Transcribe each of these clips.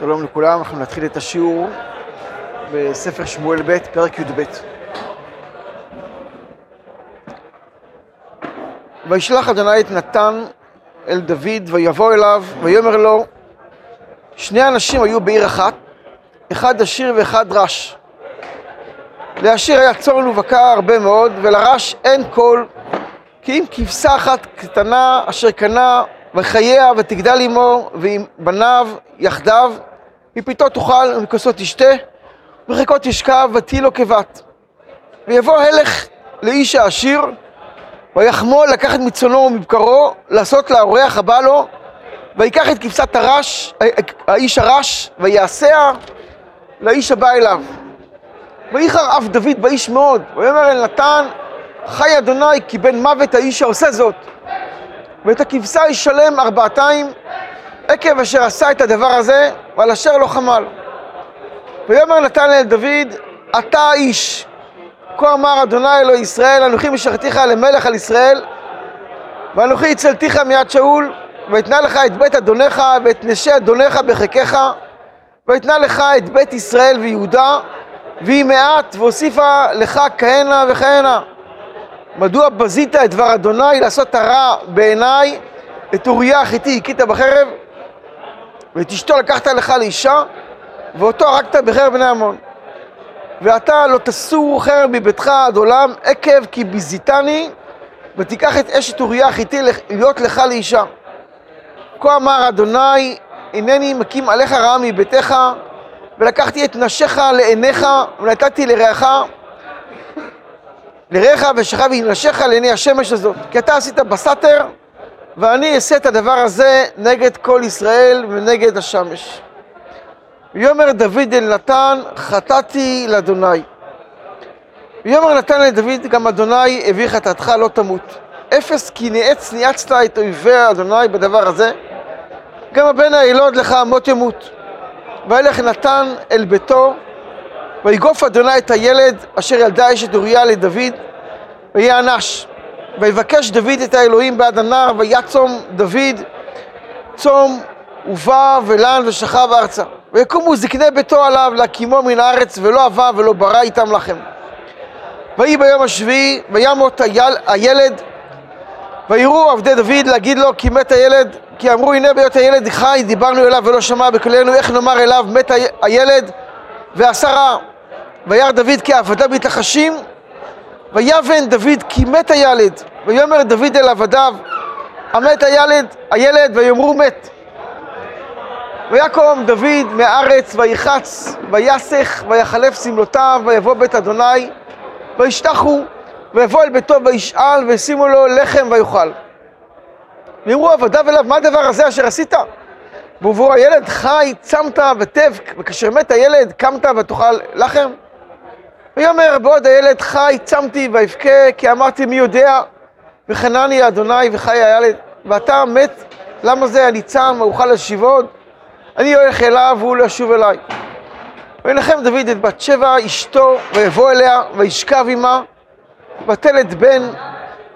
שלום לכולם, אנחנו נתחיל את השיעור בספר שמואל ב', פרק י"ב. וישלח אדוני את נתן אל דוד ויבוא אליו ויאמר לו שני אנשים היו בעיר אחת, אחד עשיר ואחד רש. לעשיר היה צאן ובקר הרבה מאוד ולרש אין קול כי אם כבשה אחת קטנה אשר קנה וחייה ותגדל עמו ועם בניו יחדיו מפיתו תאכל ומכוסו תשתה וחיקו תשכב ותהי לו כבת. ויבוא הלך לאיש העשיר ויחמול לקחת מצונו ומבקרו לעשות לאורח הבא לו ויקח את כבשת הרש, האיש הרש ויעשיה לאיש הבא אליו. ואיחר אף דוד באיש מאוד ויאמר אל נתן חי אדוני כי בן מוות האיש העושה זאת. ואת הכבשה ישלם ארבעתיים עקב אשר עשה את הדבר הזה ועל אשר לא חמל. ויאמר נתן אל דוד אתה האיש כה אמר אדוני אלוהי ישראל אנוכי משרתיך למלך על ישראל ואנוכי הצלתיך מיד שאול ואתנה לך את בית אדונך ואת נשי אדונך בחיקך ואתנה לך את בית ישראל ויהודה והיא מעט והוסיפה לך כהנה וכהנה. מדוע בזית את דבר אדוני לעשות הרע בעיניי? את אוריה החיתי הכית בחרב ואת אשתו לקחת לך לאישה ואותו הרגת בחרב בני עמון. ואתה לא תסור חרב מביתך עד עולם עקב כי ביזיתני ותיקח את אשת אוריה החיתי להיות לך לאישה. כה אמר אדוני הנני מקים עליך רעה מביתך ולקחתי את נשיך לעיניך ונתתי לרעך לרעך ושכב עם נשיך לעיני השמש הזאת. כי אתה עשית בסתר ואני אעשה את הדבר הזה נגד כל ישראל ונגד השמש. ויאמר דוד אל נתן, חטאתי לאדוני. ויאמר נתן אל דוד, גם אדוני הביא חטאתך לא תמות. אפס כי ניאץ ניאצת את אויבי אדוני בדבר הזה, גם הבן הילוד לך מות ימות. וילך נתן אל ביתו, ויגוף אדוני את הילד אשר ילדה אשת אוריה לדוד, ויענש. ויבקש דוד את האלוהים בעד הנער, ויצום דוד צום ובא ולן ושכב ארצה. ויקומו זקני ביתו עליו להקימו מן הארץ, ולא אבה ולא ברא איתם לכם. ויהי ביום השביעי, וימות היל, הילד, ויראו עבדי דוד להגיד לו כי מת הילד, כי אמרו הנה ביות הילד חי, דיברנו אליו ולא שמע בקולנו, איך נאמר אליו מת הילד ועשה רע. וירא דוד כעבדה מתלחשים, ויבן דוד כי מת הילד, ויאמר דוד אל עבדיו, המת הילד, הילד, ויאמרו מת. ויקום דוד מארץ, ויחץ, ויסך, ויחלף שמלותיו, ויבוא בית אדוני, וישתחו, ויבוא אל ביתו, וישאל, וישימו לו לחם ויאכל. ויאמרו עבדיו אליו, מה הדבר הזה אשר עשית? ועבור הילד חי, צמת וטב, וכאשר מת הילד, קמת ותאכל לחם? ויאמר בעוד הילד חי, צמתי ואבכה, כי אמרתי מי יודע, וחנני אדוני וחי הילד, ואתה מת, למה זה אני צם, אוכל להשיב עוד? אני הולך אליו והוא לא ישוב אליי. וינחם דוד את בת שבע אשתו, ויבוא אליה, וישכב עמה, ותלת בן,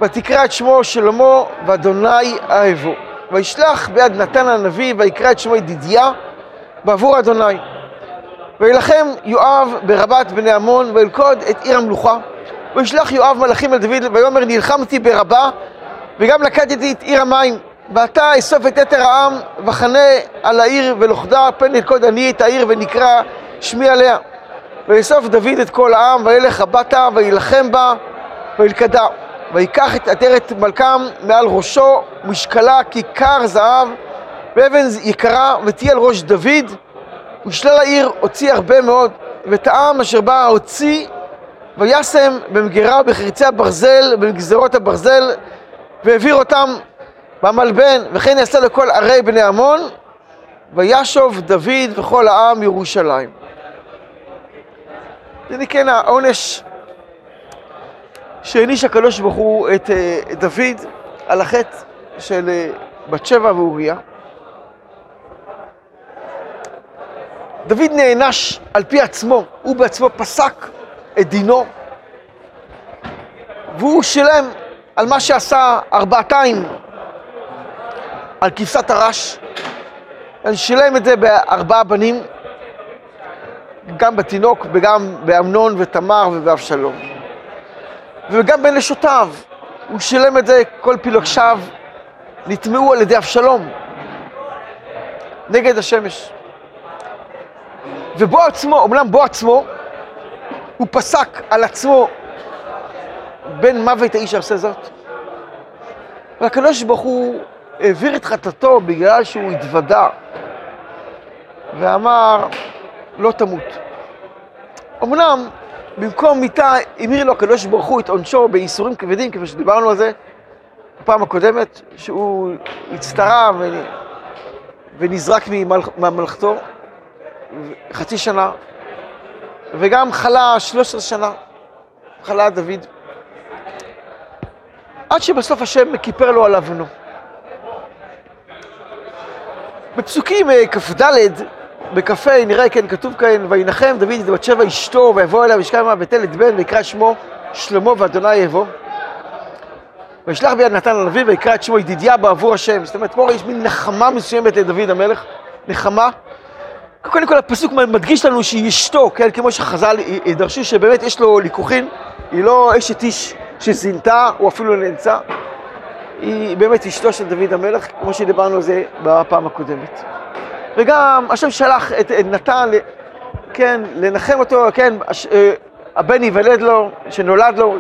ותקרא את שמו שלמה, ואדוני אהבו. וישלח ביד נתן הנביא, ויקרא את שמו ידידיה, בעבור אדוני. וילחם יואב ברבת בני עמון, וילכוד את עיר המלוכה. וישלח יואב מלאכים אל דוד, ויאמר נלחמתי ברבה, וגם לקדתי את עיר המים. ואתה אסוף את יתר העם, וחנה על העיר ולוכדה, פן נלכוד אני את העיר ונקרא שמי עליה. ויאסוף דוד את כל העם, וילך הביתה, וילחם בה, וילכדה. ויקח את עטרת מלכם מעל ראשו, משקלה כיכר זהב, ואבן יקרה, ותהיה על ראש דוד, ושלל העיר הוציא הרבה מאוד, ואת העם אשר בא הוציא, וישם במגירה ובחריצי הברזל, במגזרות הברזל, והעביר אותם במלבן, וכן יעשה לכל ערי בני עמון, וישוב דוד וכל העם ירושלים. הנה כן העונש שהעניש הקדוש ברוך הוא את דוד על החטא של בת שבע ואוריה. דוד נענש על פי עצמו, הוא בעצמו פסק את דינו, והוא שילם על מה שעשה ארבעתיים על כבשת הרש, אני שילם את זה בארבעה בנים, גם בתינוק וגם באמנון ותמר ובאבשלום. וגם בנשותיו, הוא שילם את זה, כל פילוגיו נטמעו על ידי אבשלום, נגד השמש. ובו עצמו, אמנם בו עצמו, הוא פסק על עצמו בין מוות האיש העושה זאת. והקדוש ברוך הוא העביר את חטאתו בגלל שהוא התוודה ואמר, לא תמות. אמנם במקום מיתה המיר לו הקדוש ברוך הוא את עונשו בייסורים כבדים, כפי שדיברנו על זה בפעם הקודמת, שהוא הצטרע ונזרק ממלכתו חצי שנה, וגם חלה 13 שנה, חלה דוד, עד שבסוף השם כיפר לו על אבנו. בפסוקים אה, כ"ד, בכ"ה נראה כן כתוב כאן, וינחם דוד את בת שבע אשתו, ויבוא אליה וישכב עמה ותלת בן, ויקרא שמו שלמה ואדוני יבוא. וישלח ביד נתן הנביא ויקרא את שמו ידידיה בעבור השם. זאת אומרת, פה יש מין נחמה מסוימת לדוד המלך, נחמה. קודם כל הפסוק מדגיש לנו שהיא אשתו, כן, כמו שחז"ל דרשו שבאמת יש לו ליכוחין, היא לא אשת איש שזינתה, או אפילו נאנסה, היא באמת אשתו של דוד המלך, כמו שדיברנו על זה בפעם הקודמת. וגם השם שלח את, את נתן, כן, לנחם אותו, כן, אה, הבן ייוולד לו, שנולד לו,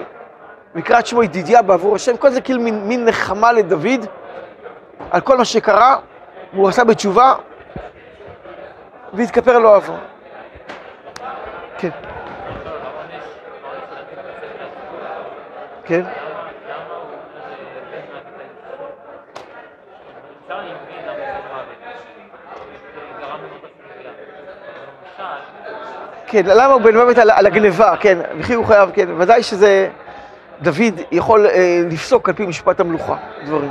מקרא את שמו ידידיה בעבור השם, כל זה כאילו מין, מין נחמה לדוד על כל מה שקרה, והוא עשה בתשובה, והתכפר לו עבור. כן. כן. כן, למה הוא בן מוות על, על הגניבה, כן, וכי הוא חייב, כן, ודאי שזה, דוד יכול אה, לפסוק על פי משפט המלוכה, דברים.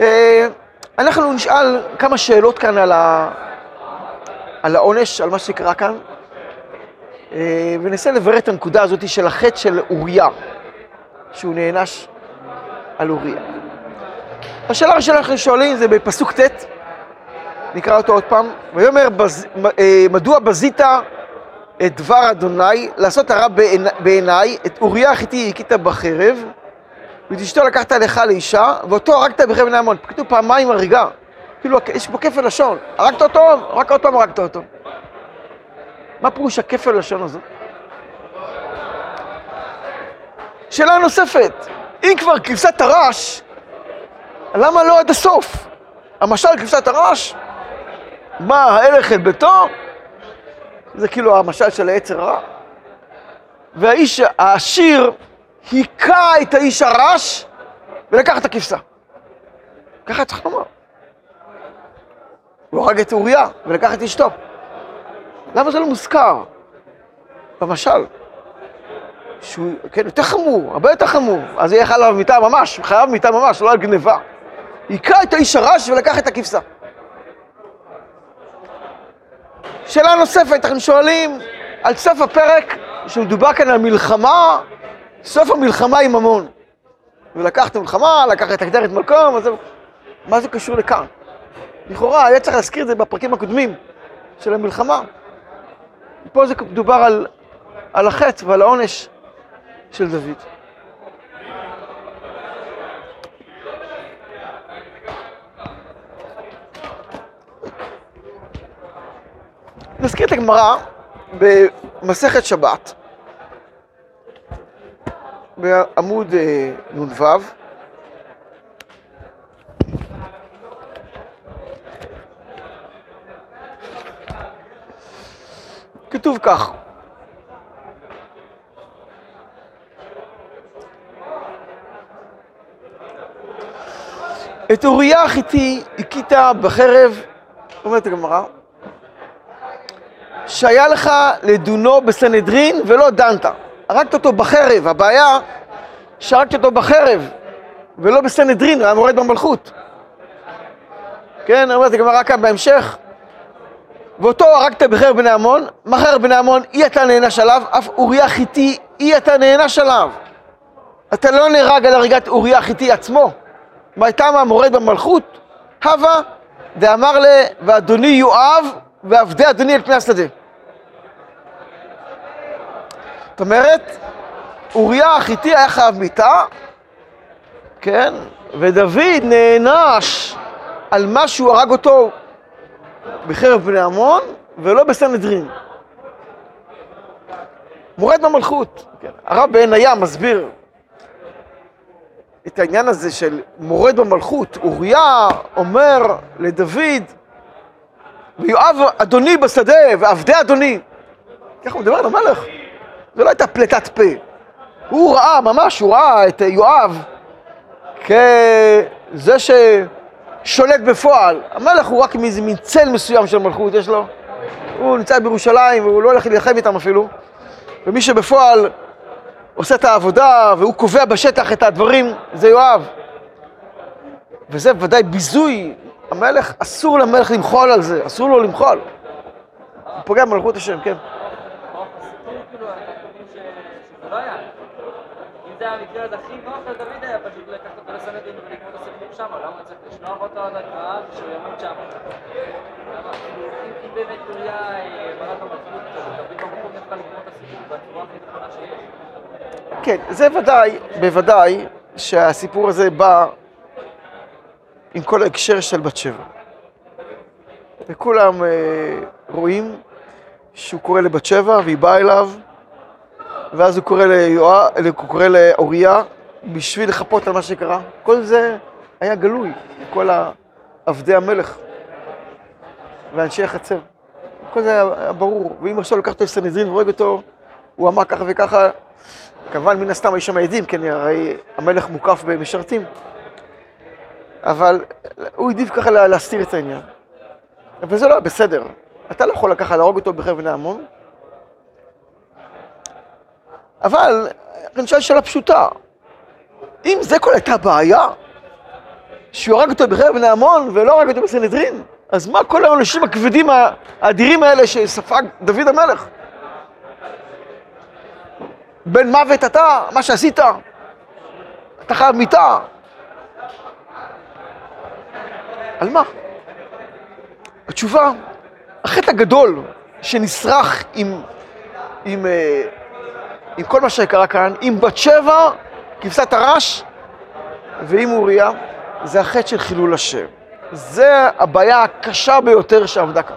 אה, אנחנו נשאל כמה שאלות כאן על, ה, על העונש, על מה שקרה כאן, אה, וננסה לברר את הנקודה הזאת של החטא של אוריה, שהוא נענש על אוריה. השאלה הראשונה שאנחנו שואלים זה בפסוק ט', נקרא אותו עוד פעם, ויאמר בז... אה, מדוע בזית את דבר אדוני לעשות הרע בעיניי, את אוריה החיתי הכית בחרב, ואת אשתו לקחת לך לאישה, ואותו הרגת בני עמון. כתוב פעמיים הריגה, כאילו יש פה כפל לשון, הרגת אותו, רק עוד פעם הרגת אותו. מה פירוש הכפל לשון הזאת? שאלה נוספת, אם כבר כבשת הרש, למה לא עד הסוף? המשל כבשת הרש, מה הערך אל ביתו, זה כאילו המשל של היצר הרע. והאיש העשיר היכה את האיש הרש ולקח את הכבשה. ככה צריך לומר. הוא הרג את אוריה ולקח את אשתו. למה זה לא מוזכר במשל? שהוא, כן, יותר חמור, הרבה יותר חמור. אז יהיה חייב מיתה ממש, חייב מיתה ממש, לא על גניבה. היכה את האיש הרש ולקח את הכבשה. שאלה נוספת, אנחנו שואלים על סוף הפרק, שמדובר כאן על מלחמה, סוף המלחמה עם ממון. ולקח את המלחמה, לקח את הגדרת מלכום, אז מה זה קשור לכאן? לכאורה היה צריך להזכיר את זה בפרקים הקודמים של המלחמה. פה זה מדובר על, על החטא ועל העונש של דוד. נזכיר את הגמרא במסכת שבת, בעמוד אה, נ"ו. כתוב כך: את אוריה החיתי הכית בחרב, אומרת הגמרא, שהיה לך לדונו בסנהדרין ולא דנת. הרגת אותו בחרב, הבעיה שהרגת אותו בחרב ולא בסנהדרין, היה מורד במלכות. כן, אומרת הגמרא כאן בהמשך, ואותו הרגת בחרב בני עמון, מה חרב בני עמון אי אתה נענש עליו, אף אוריה חיתי אי אתה נענש עליו. אתה לא נהרג על הריגת אוריה חיתי עצמו. מה הייתה מה מורד במלכות? הווה דאמר ל... ואדוני יואב ועבדי אדוני אל פני השדה. זאת אומרת, אוריה החיתי היה חייב מיתה, כן? ודוד נענש על מה שהוא הרג אותו בחרב בני עמון ולא בסנהדרין. מורד במלכות. כן. הרב בעין הים מסביר את העניין הזה של מורד במלכות. אוריה אומר לדוד, ויואב אדוני בשדה, ועבדי אדוני. ככה הוא מדבר על המלך. זו לא הייתה פליטת פה. הוא ראה, ממש, הוא ראה את יואב כזה ששולט בפועל. המלך הוא רק מאיזה מין צל מסוים של מלכות, יש לו. הוא נמצא בירושלים והוא לא הולך להילחם איתם אפילו. ומי שבפועל עושה את העבודה והוא קובע בשטח את הדברים, זה יואב. וזה ודאי ביזוי. המלך, אסור למלך למחול על זה, אסור לו למחול. הוא פוגע במלכות השם, כן. זה המקרה הזה הכי נוח לדוד היה פשוט לקחת אותו לסנדין ולגמור את הסיפור שם, למה צריך לשלוח אותו עד הקרב ושהוא ימות שם? אם באמת אוריה ברק במלכות, דוד במקום יכל לגמור את הסיפור בצורה הכי נכונה שיש. כן, זה ודאי, בוודאי שהסיפור הזה בא עם כל ההקשר של בת שבע. וכולם אה, רואים שהוא קורא לבת שבע והיא באה אליו ואז הוא קורא, ליואב, הוא קורא לאוריה בשביל לחפות על מה שקרה. כל זה היה גלוי, כל עבדי המלך ואנשי החצר. כל זה היה ברור. ואם עכשיו לקח אותו לסנהדרין והורג אותו, הוא אמר ככה וככה, כמובן מן הסתם היו שם עדים, כן, הרי המלך מוקף במשרתים. אבל הוא העדיף ככה להסתיר את העניין. אבל זה לא היה בסדר. אתה לא יכול לקחת, להרוג אותו בחרב בני עמון. אבל אני שואל שאלה פשוטה, אם זה כל הייתה בעיה, שהוא הרג אותו בחרב בני עמון ולא הרג אותו בסנהדרין, אז מה כל העונשים הכבדים האדירים האלה שספג דוד המלך? בן מוות אתה, מה שעשית, אתה חייב מיתה. על מה? התשובה, החטא הגדול שנשרח עם, עם, אה, עם כל מה שקרה כאן, עם בת שבע, כבשת הרש, ועם אוריה, זה החטא של חילול השם. זה הבעיה הקשה ביותר שעבדה כאן.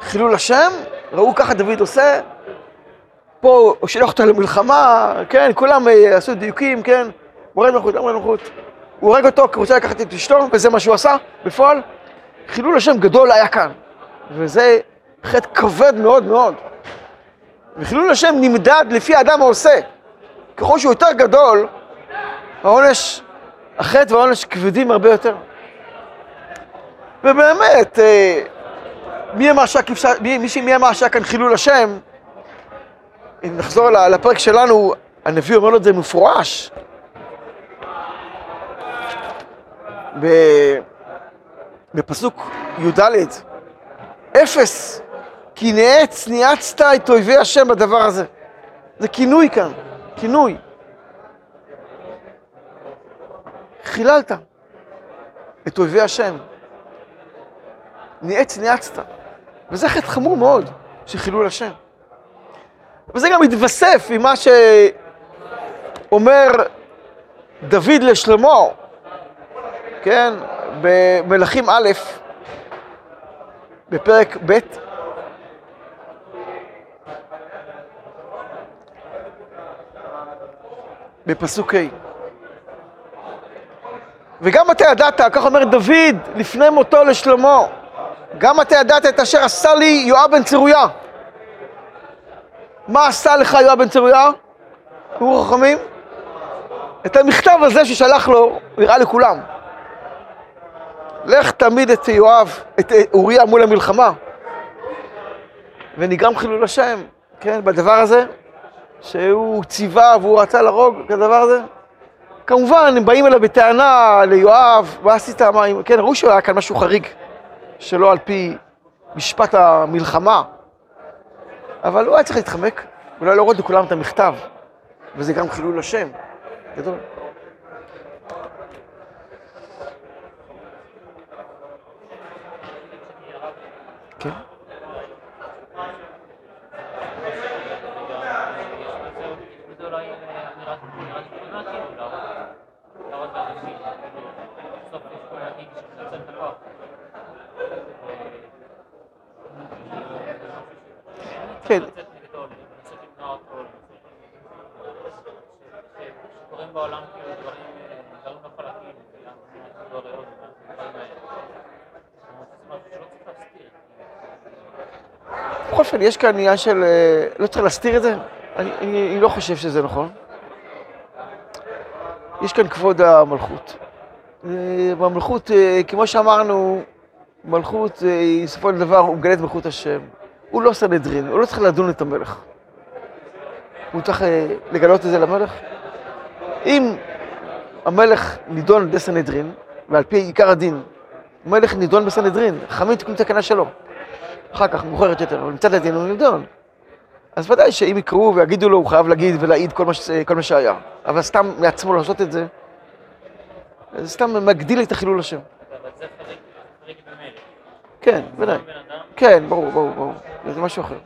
חילול השם, ראו ככה דוד עושה, פה הוא שילח אותו למלחמה, כן, כולם אה, עשו דיוקים, כן, מורד מלכות, מורד מלכות. הוא הורג אותו כי הוא רוצה לקחת את אשתו, וזה מה שהוא עשה בפועל. חילול השם גדול היה כאן, וזה חטא כבד מאוד מאוד. וחילול השם נמדד לפי האדם העושה. ככל שהוא יותר גדול, העונש, החטא והעונש כבדים הרבה יותר. ובאמת, אה, מי אמר שהכבשה, מי, מי אמר שהיה כאן חילול השם? אם נחזור לפרק שלנו, הנביא אומר לו את זה מפורש. בפסוק י"ד, אפס, כי נעץ, ניאצת את אויבי השם בדבר הזה. זה כינוי כאן, כינוי. חיללת את אויבי השם. ניאץ, ניאצת. וזה חטא חמור מאוד של חילול השם. וזה גם מתווסף עם מה שאומר דוד לשלמה, כן, במלכים א', בפרק ב', בפסוק ה'. וגם אתה ידעת, כך אומר דוד לפני מותו לשלמה, גם אתה ידעת את אשר עשה לי יואב בן צרויה. מה עשה לך יואב בן צרויה? תראו חכמים, את המכתב הזה ששלח לו, הראה לכולם. לך תעמיד את יואב, את אוריה מול המלחמה. ונגרם חילול השם, כן, בדבר הזה, שהוא ציווה והוא רצה להרוג כדבר הזה. כמובן, הם באים אליו בטענה ליואב, מה עשית, מה, כן, ראו שהיה כאן משהו חריג, שלא על פי משפט המלחמה, אבל הוא היה צריך להתחמק, אולי להוריד לכולם את המכתב, וזה גם חילול השם, גדול. זה אולי אה, אמירת אמירת תכונה, כאילו, להראות- להראות לאנשים, כאילו, בסוף יש פה מנהיג שמנצל את הכוח. כן. לצאת נגדו, לנסות למנוע אותו, שקורים בעולם כאילו דברים אה, דברים לא חלקים, וגם לא ריאות, דברים האלה. זה משהו שלא צריך להסתיר. אופן, יש כאן עניין של... אה, לא צריך להסתיר את זה? אני, אני, אני לא חושב שזה נכון. יש כאן כבוד המלכות. אה, במלכות, אה, כמו שאמרנו, מלכות, אה, בסופו של דבר, הוא מגלה את מלכות השם. הוא לא סנהדרין, הוא לא צריך לדון את המלך. הוא צריך אה, לגלות את זה למלך. אם המלך נידון על ידי סנהדרין, ועל פי עיקר הדין, המלך נידון בסנהדרין, חכמים תקנו תקנה שלו. אחר כך, מאוחרת יותר, אבל מצד הדין הוא נידון. אז ודאי שאם יקראו ויגידו לו, הוא חייב להגיד ולהעיד כל מה, ש... כל מה שהיה. אבל סתם מעצמו לעשות את זה, זה סתם מגדיל את החילול השם. אבל זה חריג, חריג ממילא. כן, ודאי. כן, ברור, ברור, ברור. זה משהו אחר.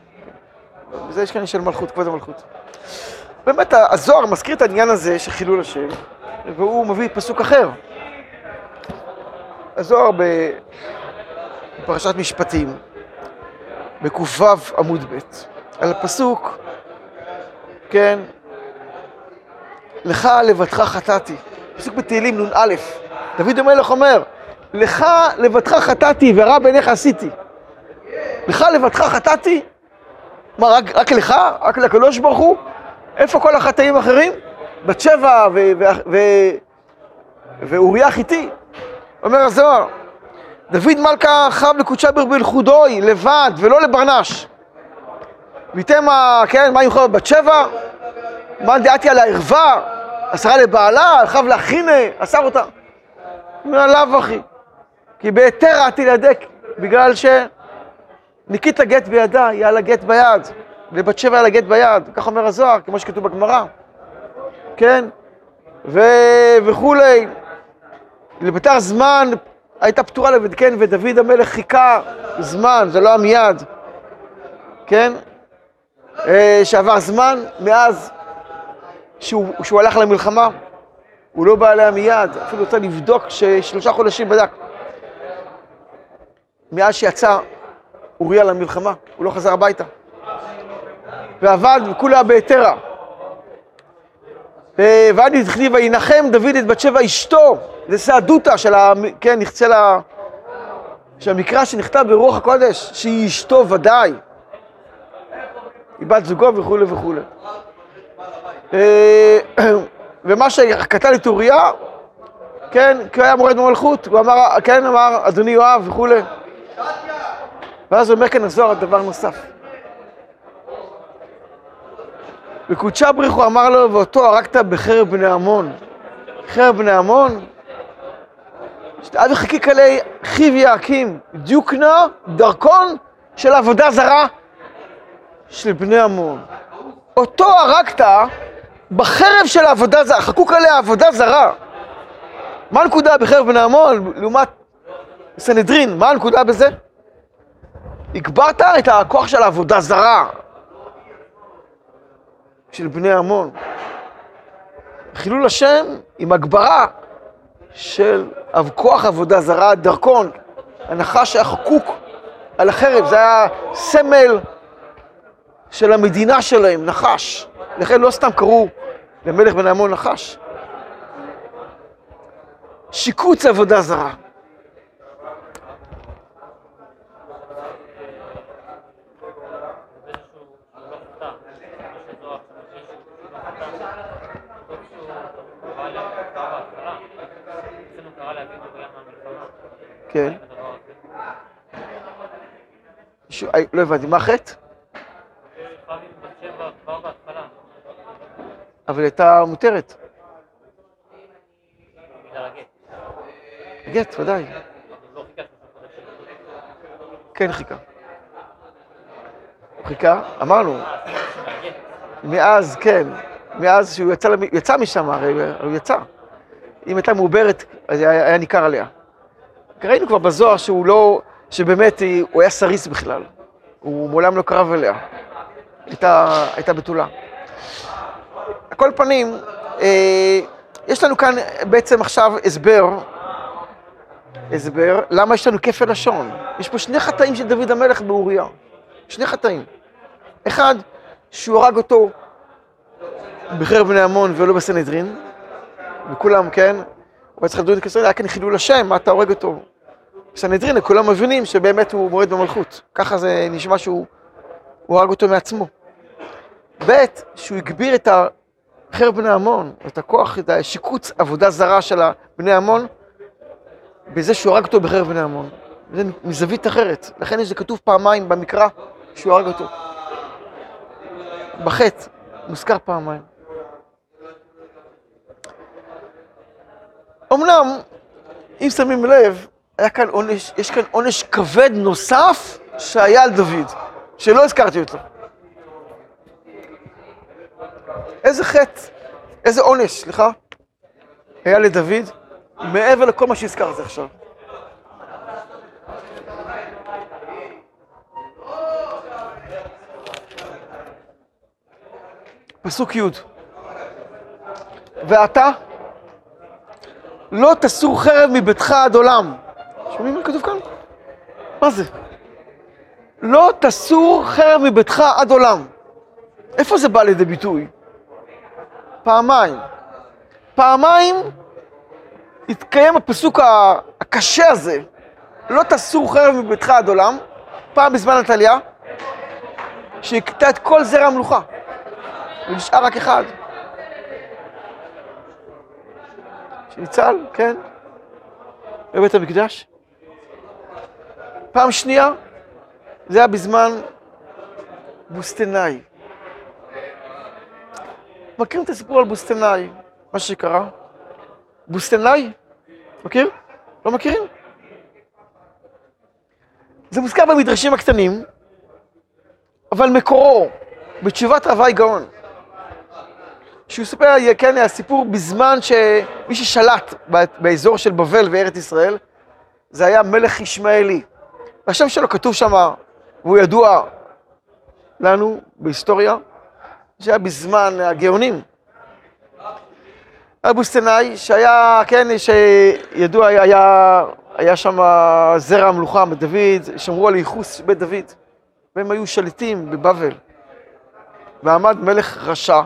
בזה יש כאן של מלכות, כבוד המלכות. באמת, הזוהר מזכיר את העניין הזה של חילול השם, והוא מביא פסוק אחר. הזוהר בפרשת משפטים, בק"ו עמוד ב', על הפסוק, כן, לך לבדך חטאתי. פסוק בתהילים נ"א, דוד המלך אומר, לך לבדך חטאתי ורע בעיניך עשיתי. לך לבדך חטאתי? מה, רק, רק לך? רק לקדוש ברוך הוא? איפה כל החטאים האחרים? בת שבע ואוריה החיתי. אומר הזוהר, דוד מלכה חב לקודשה בלכודוי, לבד, ולא לברנש. ויתם, ה- כן, מה יוכל בת שבע? מה דעתי על הערווה? אסרה לבעלה, חב להכינה, אסר אותה. אומר לאו אחי, כי בהיתר עתי להדק, בגלל שניקית גט בידה, היה לה גט ביד, לבת שבע היה לה גט ביד, כך אומר הזוהר, כמו שכתוב בגמרא, כן? ו... וכולי. לביתר זמן הייתה פטורה לבד, כן, ודוד המלך חיכה זמן, זה לא מיד, כן? אה, שעבר זמן מאז שהוא, שהוא הלך למלחמה, הוא לא בא אליה מיד, אפילו רוצה לבדוק ששלושה חודשים בדק. מאז שיצא אוריה למלחמה, הוא לא חזר הביתה. ועבד וכולה בהיתרה. אה, ועד התכתיב, וינחם דוד את בת שבע אשתו, זה סעדותא של ה... כן, נחצה לה... של המקרא שנכתב ברוח הקודש, שהיא אשתו ודאי. היא בת זוגו וכולי וכולי. אה, ומה שכתב את אוריה, כן, כי הוא היה מורד במלכות, הוא אמר, כן, אמר, אדוני יואב וכולי. ואז הוא אומר כאן הזוהר דבר נוסף. וקודשה הוא אמר לו, ואותו הרגת בחרב בני עמון. חרב בני עמון? עד וחקיק עלי חיב יעקים, דיוקנה דרכון של עבודה זרה של בני עמון. אותו הרגת בחרב של העבודה זרה, חקוק עליה עבודה זרה. מה הנקודה בחרב בני עמון לעומת סנהדרין? מה הנקודה בזה? הגברת את הכוח של העבודה זרה של בני עמון. חילול השם עם הגברה של כוח עבודה זרה, דרכון, הנחש היה חקוק על החרב, זה היה סמל של המדינה שלהם, נחש. לכן לא סתם קראו למלך בן עמון נחש. שיקוץ עבודה זרה. באיזשהו הוא לא חטא, מה שזוהר שמדגיש שהוא לא חטא, טוב שהוא קרא לה- קרא בהתחלה, אצלנו קרא להביא את אוריה מהמלחמה. כן. אי, לא הבנתי, מה החטא? אבל הייתה מותרת. גט, ודאי. כן חיכה. חיכה, אמרנו. מאז, כן, מאז שהוא יצא, יצא משם, הרי הוא יצא. אם הייתה מעוברת, אז היה ניכר עליה. ראינו כבר בזוהר שהוא לא, שבאמת הוא היה סריס בכלל. הוא מעולם לא קרב אליה. הייתה, הייתה בתולה. על כל פנים, אה, יש לנו כאן בעצם עכשיו הסבר, הסבר, למה יש לנו כפל לשון. יש פה שני חטאים של דוד המלך באוריה. שני חטאים. אחד, שהוא הרג אותו בחרב בני עמון ולא בסנהדרין, וכולם, כן, הוא היה צריך לדון את ישראל, היה כאן חילול השם, מה אתה הורג אותו? בסנהדרין, כולם מבינים שבאמת הוא מורד במלכות. ככה זה נשמע שהוא הוא הרג אותו מעצמו. ב', שהוא הגביר את החרב בני עמון, את הכוח, את השיקוץ עבודה זרה של בני עמון, בזה שהוא הרג אותו בחרב בני עמון. זה מזווית אחרת. לכן זה כתוב פעמיים במקרא שהוא הרג אותו. בחטא, מוזכר פעמיים. אמנם, אם שמים לב, היה כאן עונש, יש כאן עונש כבד נוסף שהיה על דוד, שלא הזכרתי אותו. איזה חטא, איזה עונש, סליחה, היה לדוד, מעבר לכל מה שהזכרתי עכשיו. פסוק י' ואתה לא תסור חרב מביתך עד עולם. שומעים מה כתוב כאן? מה זה? לא תסור חרב מביתך עד עולם. איפה זה בא לידי ביטוי? פעמיים. פעמיים התקיים הפסוק הקשה הזה, לא תסור חרב מביתך עד עולם, פעם בזמן עתליה, שהכתה את כל זרע המלוכה, ונשאר רק אחד. שניצל, כן, בבית המקדש. פעם שנייה, זה היה בזמן בוסטנאי. מכירים את הסיפור על בוסטנאי, מה שקרה? בוסטנאי? מכיר? לא מכירים? זה מוזכר במדרשים הקטנים, אבל מקורו בתשובת רבי גאון. שהוא סיפר, כן, הסיפור בזמן שמי ששלט באזור של בבל וארץ ישראל, זה היה מלך ישמעאלי. והשם שלו כתוב שם, והוא ידוע לנו בהיסטוריה, שהיה בזמן הגאונים. אבו סטנאי, שהיה, כן, שידוע, היה, היה שם זרע המלוכה בדוד, שמרו על ייחוס בית דוד, והם היו שליטים בבבל. ועמד מלך רשע,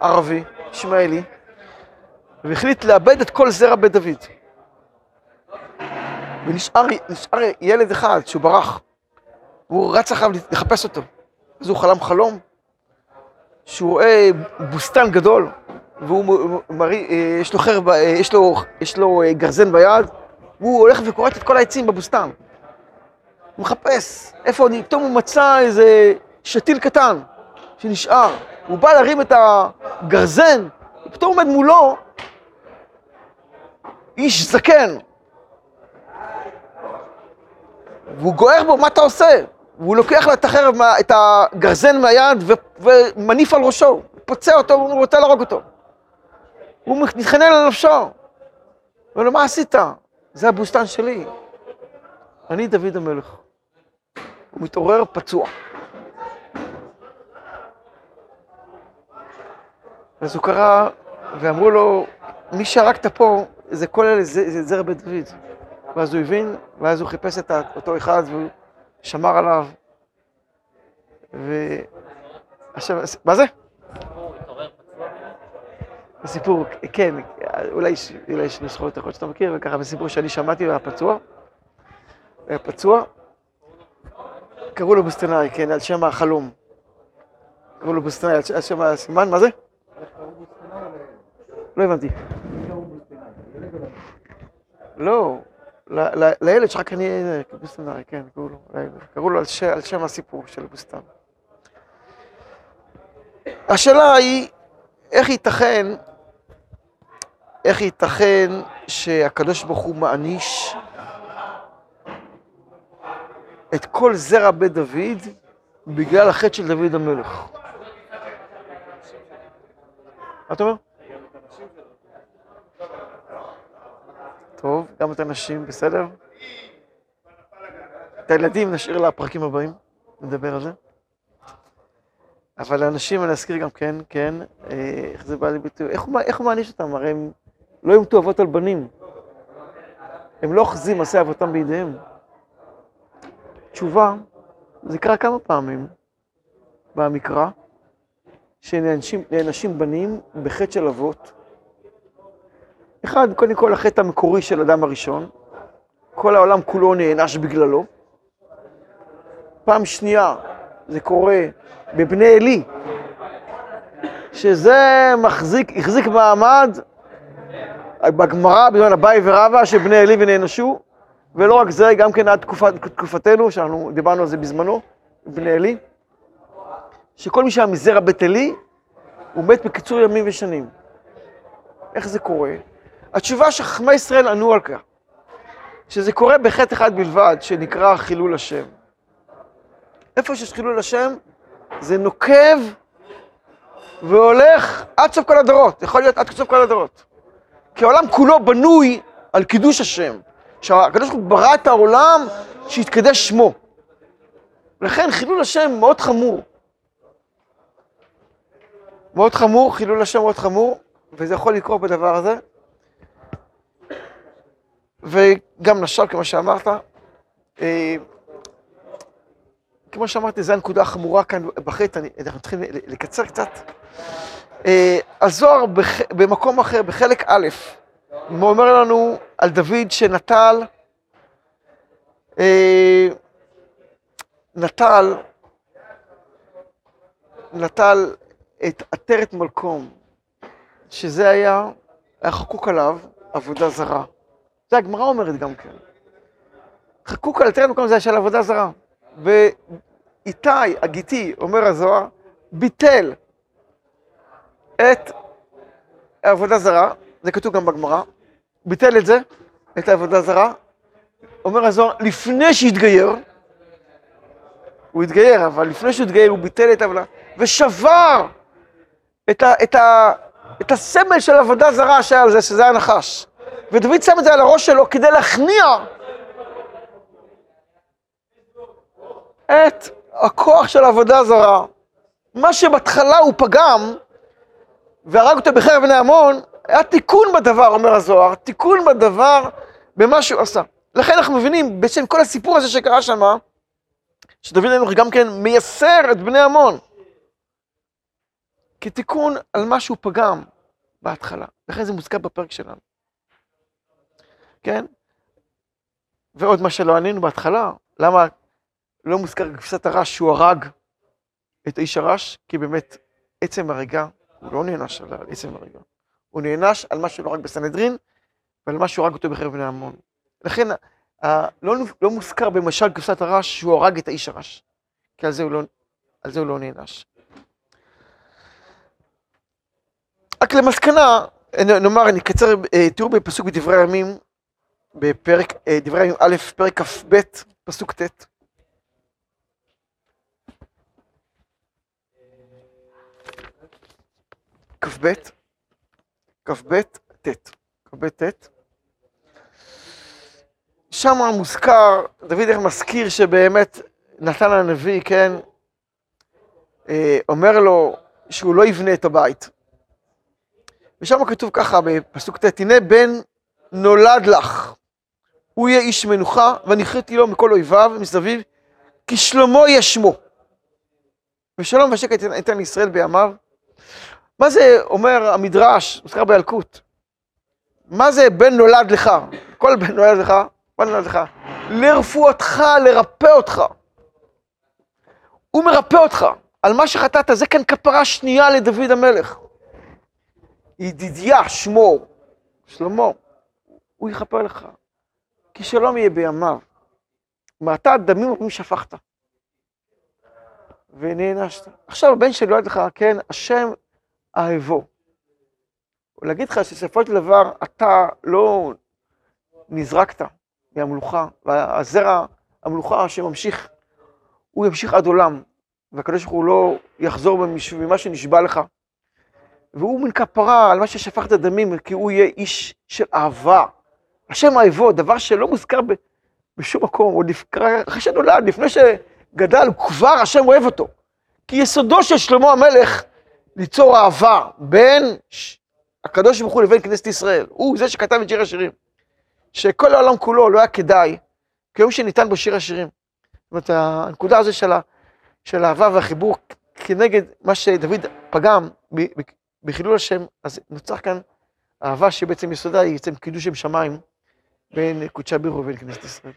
ערבי, ישמעאלי, והחליט לאבד את כל זרע בית דוד. ונשאר ילד אחד שהוא ברח, והוא רץ אחריו לחפש אותו. אז הוא חלם חלום, שהוא רואה בוסתן גדול, והוא מראה, יש לו חרב, יש לו, יש לו גרזן ביד, והוא הולך וכורת את כל העצים בבוסתן. הוא מחפש, איפה אני, פתאום הוא מצא איזה שתיל קטן שנשאר. הוא בא להרים את הגרזן, ופתאום עומד מולו איש זקן. והוא גוער בו, מה אתה עושה? והוא לוקח לה את החרב, את הגרזן מהיד ומניף על ראשו, פוצע אותו, הוא רוצה להרוג אותו. הוא מתחנן על נפשו. אומר לו, מה עשית? זה הבוסתן שלי. אני דוד המלך. הוא מתעורר פצוע. אז הוא קרא, ואמרו לו, מי שהרגת פה, זה כל אלה, זה זרע בית דוד. ואז הוא הבין, ואז הוא חיפש את אותו אחד, והוא שמר עליו. ו... עכשיו, מה זה? בסיפור, כן, אולי יש נוסחאות יכול שאתה מכיר, וככה בסיפור שאני שמעתי, הוא היה פצוע. היה פצוע. קראו לו בוסטנאי, כן, על שם החלום. קראו לו בוסטנאי, על שם הסימן, מה זה? לא הבנתי. לא, לילד שלך כנראה, בוסטנאי, כן, קראו לו, קראו לו על שם הסיפור של בוסטן. השאלה היא, איך ייתכן, איך ייתכן שהקדוש ברוך הוא מעניש את כל זרע בית דוד בגלל החטא של דוד המלך? מה אתה אומר? גם את הנשים, בסדר? את הילדים נשאיר לפרקים הבאים, נדבר על זה. אבל לאנשים, אני אזכיר גם כן, כן, אה, איך זה בא לידי ביטוי, איך איך הוא מעניש אותם? הרי הם לא ימתו אבות על בנים. הם לא אוחזים מעשי אבותם בידיהם. תשובה, זה קרה כמה פעמים במקרא, שנענשים נענשים בנים בחטא של אבות. אחד, קודם כל החטא המקורי של אדם הראשון, כל העולם כולו נענש בגללו. פעם שנייה, זה קורה בבני עלי, שזה מחזיק, החזיק מעמד בגמרא, בזמן אביי ורבא, שבני עלי ונענשו, ולא רק זה, גם כן עד תקופת, תקופתנו, שאנחנו דיברנו על זה בזמנו, בני עלי, שכל מי שהיה מזרע בית עלי, הוא מת בקיצור ימים ושנים. איך זה קורה? התשובה שחכמי ישראל ענו על כך, שזה קורה בחטא אחד בלבד, שנקרא חילול השם. איפה שיש חילול השם, זה נוקב והולך עד סוף כל הדורות, יכול להיות עד סוף כל הדורות. כי העולם כולו בנוי על קידוש השם. שהקדוש ברוך הוא ברא את העולם שיתקדש שמו. לכן חילול השם מאוד חמור. מאוד חמור, חילול השם מאוד חמור, וזה יכול לקרות בדבר הזה. וגם נשל, כמו שאמרת, אה, כמו שאמרתי, זו הנקודה החמורה כאן בחטא, אנחנו צריכים לקצר קצת. אה, הזוהר במקום אחר, בחלק א', הוא אומר לנו על דוד שנטל, אה, נטל, נטל את עטרת מלקום, שזה היה, היה חקוק עליו עבודה זרה. זה הגמרא אומרת גם כן. חקוק על עטרת מלקום זה של עבודה זרה. ואיתי, הגיתי, אומר הזוהר, ביטל את העבודה זרה, זה כתוב גם בגמרא, ביטל את זה, את העבודה זרה, אומר הזוהר, לפני שהתגייר, הוא התגייר, אבל לפני שהוא התגייר הוא ביטל את העבודה, ושבר את, ה, את, ה, את הסמל של עבודה זרה שהיה על זה, שזה הנחש. ודוד שם את זה על הראש שלו כדי להכניע את הכוח של עבודה זרה. מה שבהתחלה הוא פגם, והרג אותו בחרב בני עמון, היה תיקון בדבר, אומר הזוהר, תיקון בדבר במה שהוא עשה. לכן אנחנו מבינים, בעצם כל הסיפור הזה שקרה שם, שדוד המלך גם כן מייסר את בני עמון. כתיקון על מה שהוא פגם בהתחלה. לכן זה מוזכר בפרק שלנו. כן? ועוד מה שלא ענינו בהתחלה, למה לא מוזכר כבשת הרש שהוא הרג את איש הרש? כי באמת עצם הריגה הוא לא נענש על עצם הריגה. הוא נענש על מה שהוא הרג בסנהדרין ועל מה שהוא הרג אותו בחרב בני עמון. לכן לא, לא מוזכר במשל כבשת הרש שהוא הרג את האיש הרש. כי על זה הוא לא, על זה הוא לא נענש. רק למסקנה, נאמר, אני אקצר אה, תיאור בפסוק בדברי הימים, בפרק, אה, דברי א', פרק כ"ב, פסוק ט'. כ"ב, כ"ב, ט', כ"ב, ט'. שם מוזכר, דוד איך מזכיר שבאמת נתן הנביא, כן, אה, אומר לו שהוא לא יבנה את הבית. ושם כתוב ככה בפסוק ט', הנה בן נולד לך, הוא יהיה איש מנוחה, ונכריתי לו מכל אויביו מסביב, כי שלמה יהיה שמו. ושלום ושקט ייתן לישראל בימיו. מה זה אומר המדרש, מוזכר בילקוט? מה זה בן נולד לך? כל בן נולד לך, בן נולד לך. לרפואתך, לרפא אותך. הוא מרפא אותך. על מה שחטאת, זה כאן כפרה שנייה לדוד המלך. ידידיה שמו, שלמה, הוא יכפר לך. כי שלום יהיה בימיו. מעתה דמים רבים שפכת. ונענשת. עכשיו הבן שנולד לך, כן, השם אהבו. ולהגיד לך שסופו של דבר אתה לא נזרקת מהמלוכה, והזרע, המלוכה שממשיך, הוא ימשיך עד עולם, והקדוש ברוך הוא לא יחזור ממה שנשבע לך. והוא מן כפרה על מה ששפכת דמים, כי הוא יהיה איש של אהבה. השם אהבו, דבר שלא מוזכר בשום מקום, עוד אחרי שנולד, לפני שגדל, כבר השם אוהב אותו. כי יסודו של שלמה המלך ליצור אהבה בין ש- הקדוש ברוך הוא לבין כנסת ישראל. הוא זה שכתב את שיר השירים. שכל העולם כולו לא היה כדאי כיום שניתן בו שיר השירים. זאת אומרת, הנקודה הזו של, של האהבה והחיבור כנגד מה שדוד פגם ב- ב- בחילול השם, אז נוצר כאן אהבה שבעצם יסודה היא בעצם קידוש שם שמיים בין קודשי ברוך הוא ובין כנסת ישראל.